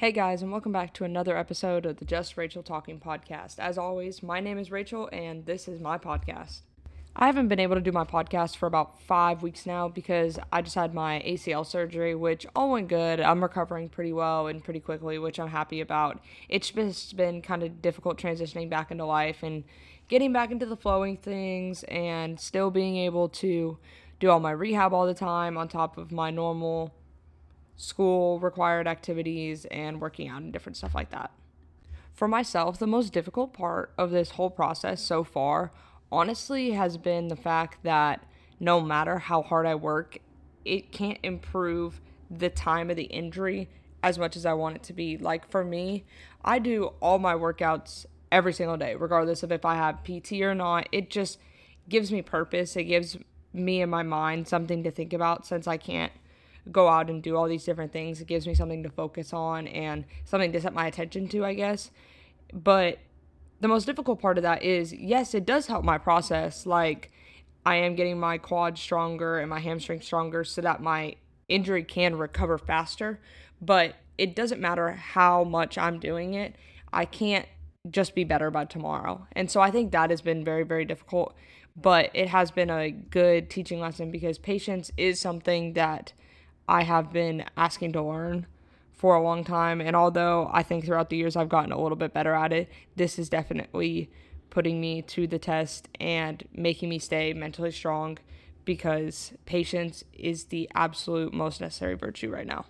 Hey guys, and welcome back to another episode of the Just Rachel Talking podcast. As always, my name is Rachel, and this is my podcast. I haven't been able to do my podcast for about five weeks now because I just had my ACL surgery, which all went good. I'm recovering pretty well and pretty quickly, which I'm happy about. It's just been kind of difficult transitioning back into life and getting back into the flowing things and still being able to do all my rehab all the time on top of my normal school required activities, and working out and different stuff like that. For myself, the most difficult part of this whole process so far, honestly, has been the fact that no matter how hard I work, it can't improve the time of the injury as much as I want it to be. Like for me, I do all my workouts every single day, regardless of if I have PT or not. It just gives me purpose. It gives me and my mind something to think about since I can't go out and do all these different things. It gives me something to focus on and something to set my attention to, I guess. But the most difficult part of that is yes, it does help my process. Like, I am getting my quad stronger and my hamstring stronger so that my injury can recover faster. But it doesn't matter how much I'm doing it, I can't just be better by tomorrow. And so I think that has been very, very difficult. But it has been a good teaching lesson because patience is something that I have been asking to learn for a long time. And although I think throughout the years I've gotten a little bit better at it, this is definitely putting me to the test and making me stay mentally strong because patience is the absolute most necessary virtue right now.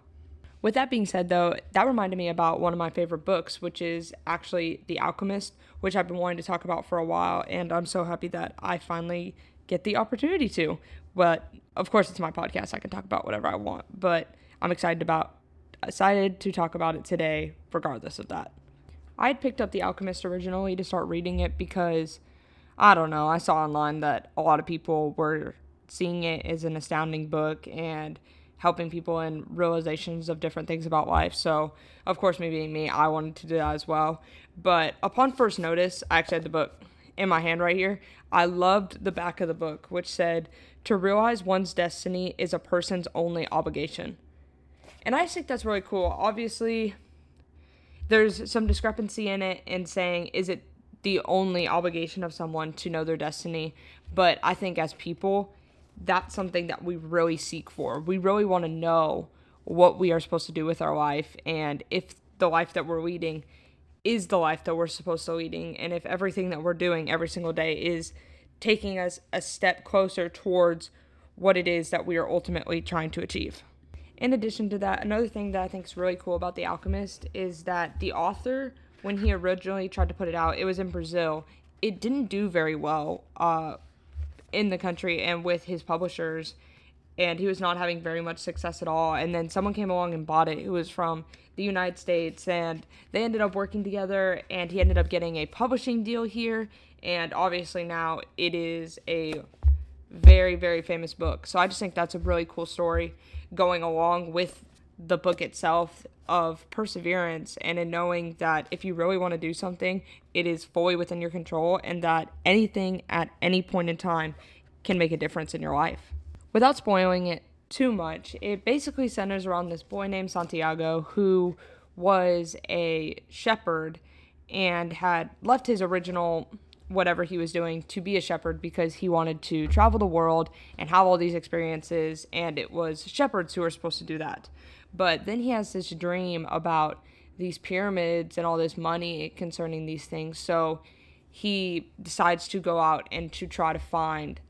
With that being said, though, that reminded me about one of my favorite books, which is actually The Alchemist, which I've been wanting to talk about for a while. And I'm so happy that I finally get the opportunity to. But of course, it's my podcast. I can talk about whatever I want. But I'm excited about excited to talk about it today, regardless of that. I had picked up The Alchemist originally to start reading it because I don't know. I saw online that a lot of people were seeing it as an astounding book and helping people in realizations of different things about life. So, of course, me being me, I wanted to do that as well. But upon first notice, I actually had the book in my hand right here. I loved the back of the book, which said, To realize one's destiny is a person's only obligation. And I think that's really cool. Obviously, there's some discrepancy in it in saying, is it the only obligation of someone to know their destiny? But I think as people, that's something that we really seek for. We really want to know what we are supposed to do with our life and if the life that we're leading is the life that we're supposed to leading and if everything that we're doing every single day is taking us a step closer towards what it is that we are ultimately trying to achieve. In addition to that, another thing that I think is really cool about The Alchemist is that the author, when he originally tried to put it out, it was in Brazil. It didn't do very well uh, in the country and with his publishers and he was not having very much success at all. And then someone came along and bought it who was from the United States, and they ended up working together, and he ended up getting a publishing deal here. And obviously, now it is a very, very famous book. So I just think that's a really cool story going along with the book itself of perseverance and in knowing that if you really want to do something, it is fully within your control and that anything at any point in time can make a difference in your life without spoiling it too much, it basically centers around this boy named Santiago who was a shepherd and had left his original whatever he was doing to be a shepherd because he wanted to travel the world and have all these experiences and it was shepherds who were supposed to do that. But then he has this dream about these pyramids and all this money concerning these things. So he decides to go out and to try to find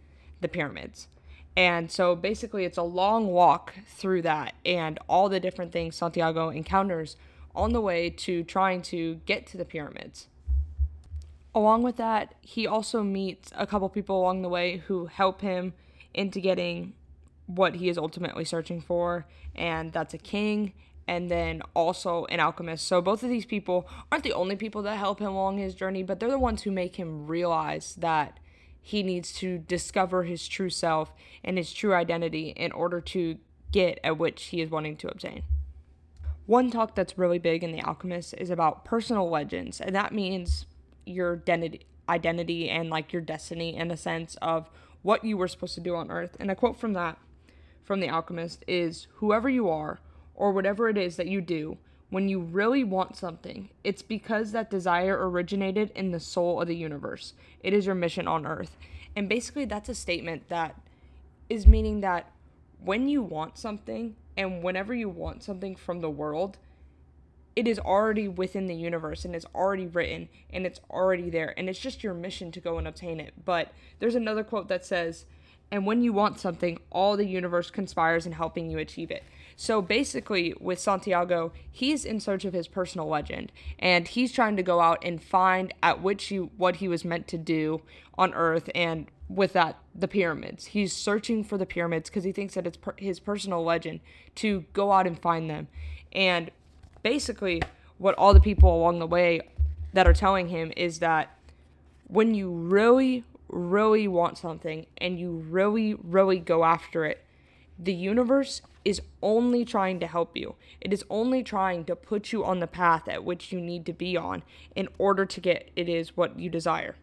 the pyramids. And so basically, it's a long walk through that and all the different things Santiago encounters on the way to trying to get to the pyramids. Along with that, he also meets a couple people along the way who help him into getting what he is ultimately searching for, and that's a king and then also an alchemist. So both of these people aren't the only people that help him along his journey, but they're the ones who make him realize that he needs to discover his true self and his true identity in order to get at which he is wanting to obtain. One talk that's really big in The Alchemist is about personal legends, and that means your identity, identity and like your destiny in a sense of what you were supposed to do on earth. And a quote from that from The Alchemist is Whoever you are, or whatever it is that you do, when you really want something, it's because that desire originated in the soul of the universe. It is your mission on earth. And basically, that's a statement that is meaning that when you want something and whenever you want something from the world, it is already within the universe and it's already written and it's already there and it's just your mission to go and obtain it. But there's another quote that says, and when you want something, all the universe conspires in helping you achieve it. So basically, with Santiago, he's in search of his personal legend, and he's trying to go out and find at which he what he was meant to do on Earth, and with that, the pyramids. He's searching for the pyramids because he thinks that it's per- his personal legend to go out and find them, and basically, what all the people along the way that are telling him is that when you really, really want something and you really, really go after it, the universe is only trying to help you. It is only trying to put you on the path at which you need to be on in order to get it is what you desire.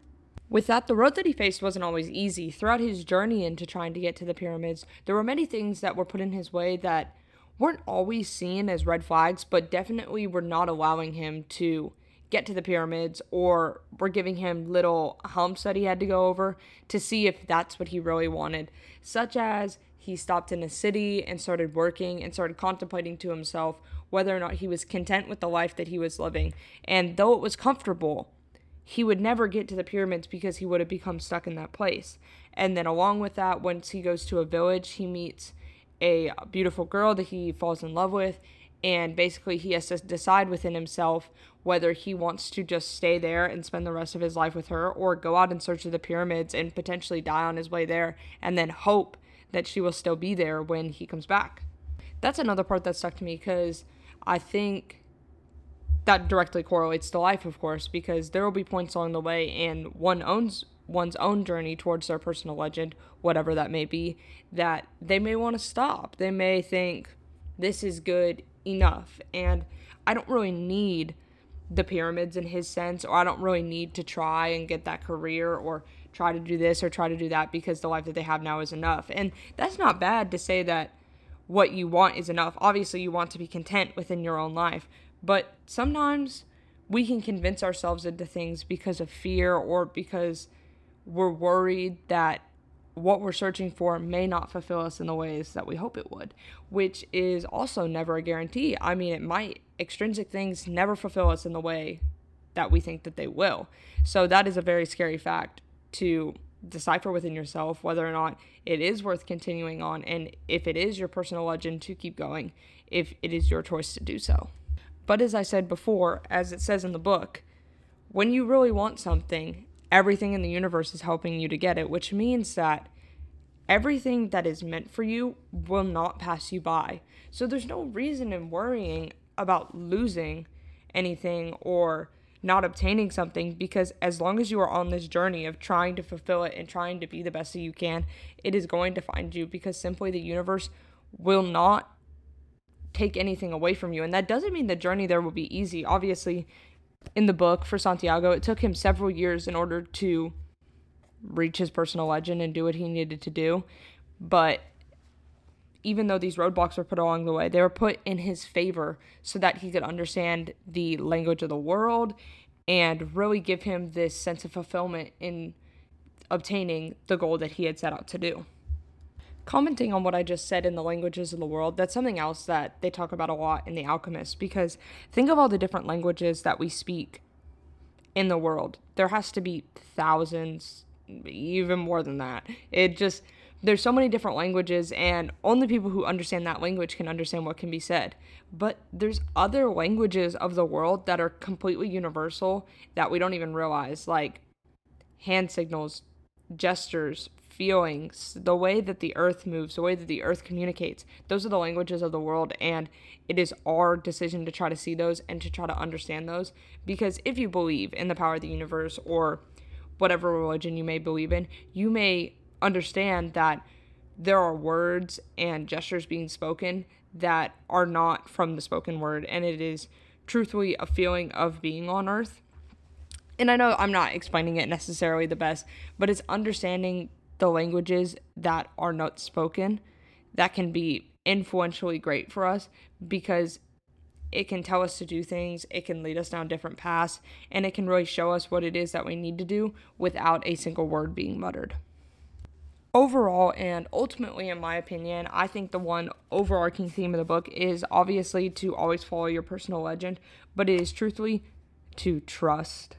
With that, the road that he faced wasn't always easy. Throughout his journey into trying to get to the pyramids, there were many things that were put in his way that weren't always seen as red flags, but definitely were not allowing him to get to the pyramids or were giving him little humps that he had to go over to see if that's what he really wanted, such as he stopped in a city and started working and started contemplating to himself whether or not he was content with the life that he was living. And though it was comfortable, he would never get to the pyramids because he would have become stuck in that place. And then, along with that, once he goes to a village, he meets a beautiful girl that he falls in love with. And basically, he has to decide within himself whether he wants to just stay there and spend the rest of his life with her or go out in search of the pyramids and potentially die on his way there and then hope that she will still be there when he comes back. That's another part that stuck to me because I think that directly correlates to life, of course, because there will be points along the way, and one owns one's own journey towards their personal legend, whatever that may be, that they may want to stop. They may think, this is good enough. And I don't really need the pyramids in his sense, or I don't really need to try and get that career or try to do this or try to do that because the life that they have now is enough. And that's not bad to say that what you want is enough. Obviously, you want to be content within your own life, but sometimes we can convince ourselves into things because of fear or because we're worried that what we're searching for may not fulfill us in the ways that we hope it would, which is also never a guarantee. I mean, it might, extrinsic things never fulfill us in the way that we think that they will. So that is a very scary fact to decipher within yourself whether or not it is worth continuing on and if it is your personal legend to keep going if it is your choice to do so. But as I said before, as it says in the book, when you really want something, everything in the universe is helping you to get it, which means that everything that is meant for you will not pass you by. So there's no reason in worrying about losing anything or not obtaining something because as long as you are on this journey of trying to fulfill it and trying to be the best that you can, it is going to find you because simply the universe will not take anything away from you. And that doesn't mean the journey there will be easy. Obviously, in the book for Santiago, it took him several years in order to reach his personal legend and do what he needed to do. But even though these roadblocks were put along the way, they were put in his favor so that he could understand the language of the world and really give him this sense of fulfillment in obtaining the goal that he had set out to do. Commenting on what I just said in the languages of the world, that's something else that they talk about a lot in The Alchemist because think of all the different languages that we speak in the world. There has to be thousands, even more than that. It just there's so many different languages and only people who understand that language can understand what can be said. But there's other languages of the world that are completely universal that we don't even realize like hand signals gestures feelings the way that the earth moves the way that the earth communicates. Those are the languages of the world and it is our decision to try to see those and to try to understand those. Because if you believe in the power of the universe or whatever religion you may believe in you may understand that there are words and gestures being spoken that are not from the spoken word, and it is truthfully a feeling of being on earth. And I know I'm not explaining it necessarily the best, but it's understanding the languages that are not spoken that can be influentially great for us because it can tell us to do things, it can lead us down different paths, and it can really show us what it is that we need to do without a single word being muttered. Overall, and ultimately, in my opinion, I think the one overarching theme of the book is obviously to always follow your personal legend, but it is truthfully to trust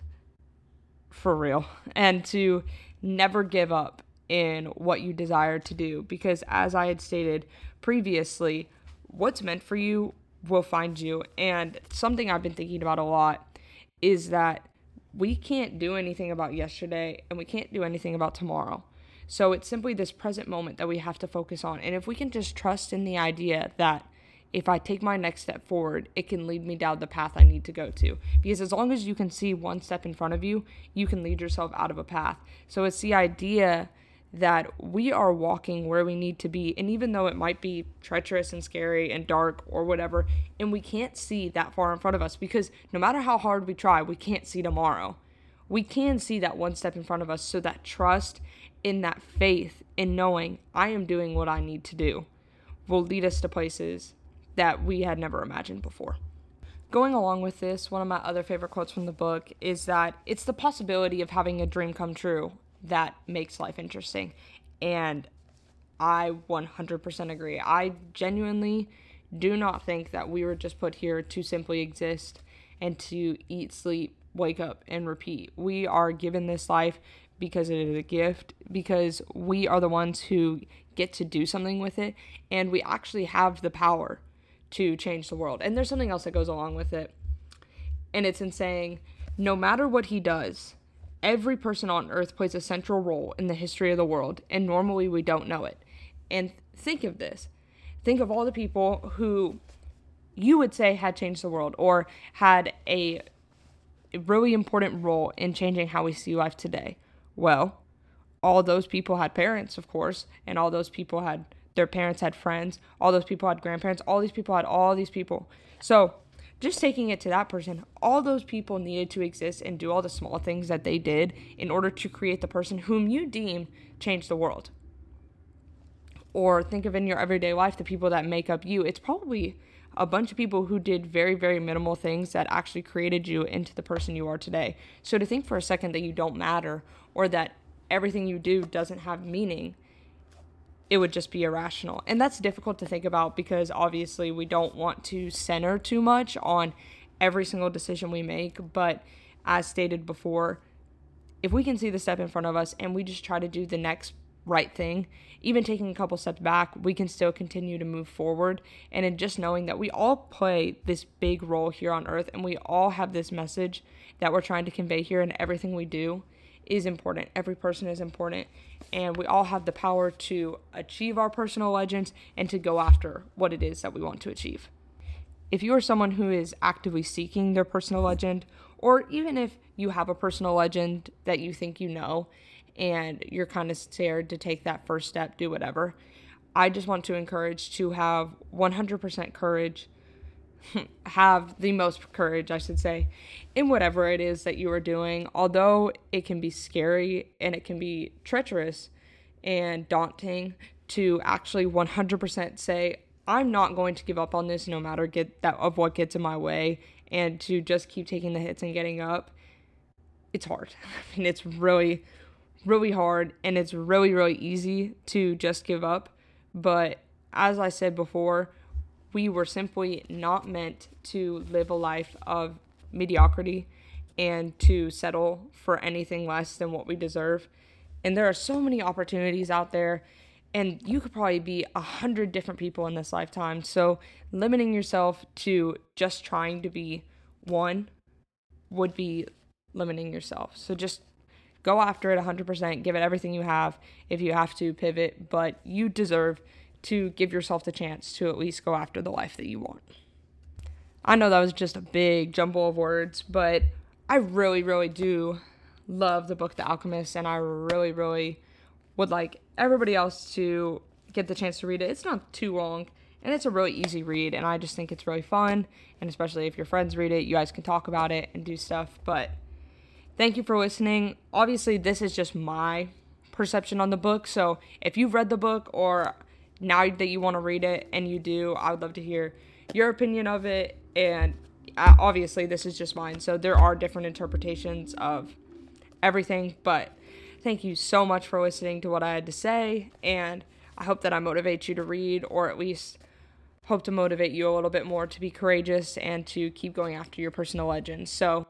for real and to never give up in what you desire to do because as I had stated previously, what's meant for you will find you. And something I've been thinking about a lot is that we can't do anything about yesterday and we can't do anything about tomorrow. So it's simply this present moment that we have to focus on. And if we can just trust in the idea that if I take my next step forward, it can lead me down the path I need to go to. Because as long as you can see one step in front of you, you can lead yourself out of a path. So it's the idea that we are walking where we need to be. And even though it might be treacherous and scary and dark or whatever, and we can't see that far in front of us because no matter how hard we try, we can't see tomorrow. We can see that one step in front of us. So that trust in that faith in knowing I am doing what I need to do will lead us to places that we had never imagined before. Going along with this, one of my other favorite quotes from the book is that it's the possibility of having a dream come true that makes life interesting. And I 100% agree. I genuinely do not think that we were just put here to simply exist and to eat, sleep, wake up, and repeat. We are given this life because it is a gift, because we are the ones who get to do something with it, and we actually have the power to change the world. And there's something else that goes along with it, and it's in saying, no matter what he does, Every person on earth plays a central role in the history of the world, and normally we don't know it. And think of this think of all the people who you would say had changed the world or had a really important role in changing how we see life today. Well, all those people had parents, of course, and all those people had their parents had friends, all those people had grandparents, all these people had all these people. So, just taking it to that person, all those people needed to exist and do all the small things that they did in order to create the person whom you deem changed the world. Or think of in your everyday life the people that make up you. It's probably a bunch of people who did very, very minimal things that actually created you into the person you are today. So to think for a second that you don't matter or that everything you do doesn't have meaning it would just be irrational. And that's difficult to think about because obviously we don't want to center too much on every single decision we make. But as stated before, if we can see the step in front of us and we just try to do the next right thing, even taking a couple steps back, we can still continue to move forward. And in just knowing that we all play this big role here on earth and we all have this message that we're trying to convey here and everything we do is important. Every person is important, and we all have the power to achieve our personal legends and to go after what it is that we want to achieve. If you are someone who is actively seeking their personal legend, or even if you have a personal legend that you think you know and you're kind of scared to take that first step, do whatever, I just want to encourage to have 100% courage have the most courage, I should say, in whatever it is that you are doing. Although it can be scary and it can be treacherous and daunting to actually 100% say, I'm not going to give up on this no matter get that of what gets in my way and to just keep taking the hits and getting up. It's hard. I mean, it's really really hard and it's really really easy to just give up, but as I said before, we were simply not meant to live a life of mediocrity and to settle for anything less than what we deserve. And there are so many opportunities out there, and you could probably be a hundred different people in this lifetime. So, limiting yourself to just trying to be one would be limiting yourself. So, just go after it 100%, give it everything you have. If you have to pivot, but you deserve to give yourself the chance to at least go after the life that you want. I know that was just a big jumble of words, but I really, really do love the book The Alchemist, and I really, really would like everybody else to get the chance to read it. It's not too long, and it's a really easy read, and I just think it's really fun. And especially if your friends read it, you guys can talk about it and do stuff. But thank you for listening. Obviously, this is just my perception on the book, so if you've read the book or now that you want to read it and you do, I would love to hear your opinion of it And uh, obviously, this is just mine. So there are different interpretations of everything. But thank you so much for listening to what I had to say. And I hope that I motivate you to read or at least hope to motivate you a little bit more to be courageous and to keep going after your personal legends. So,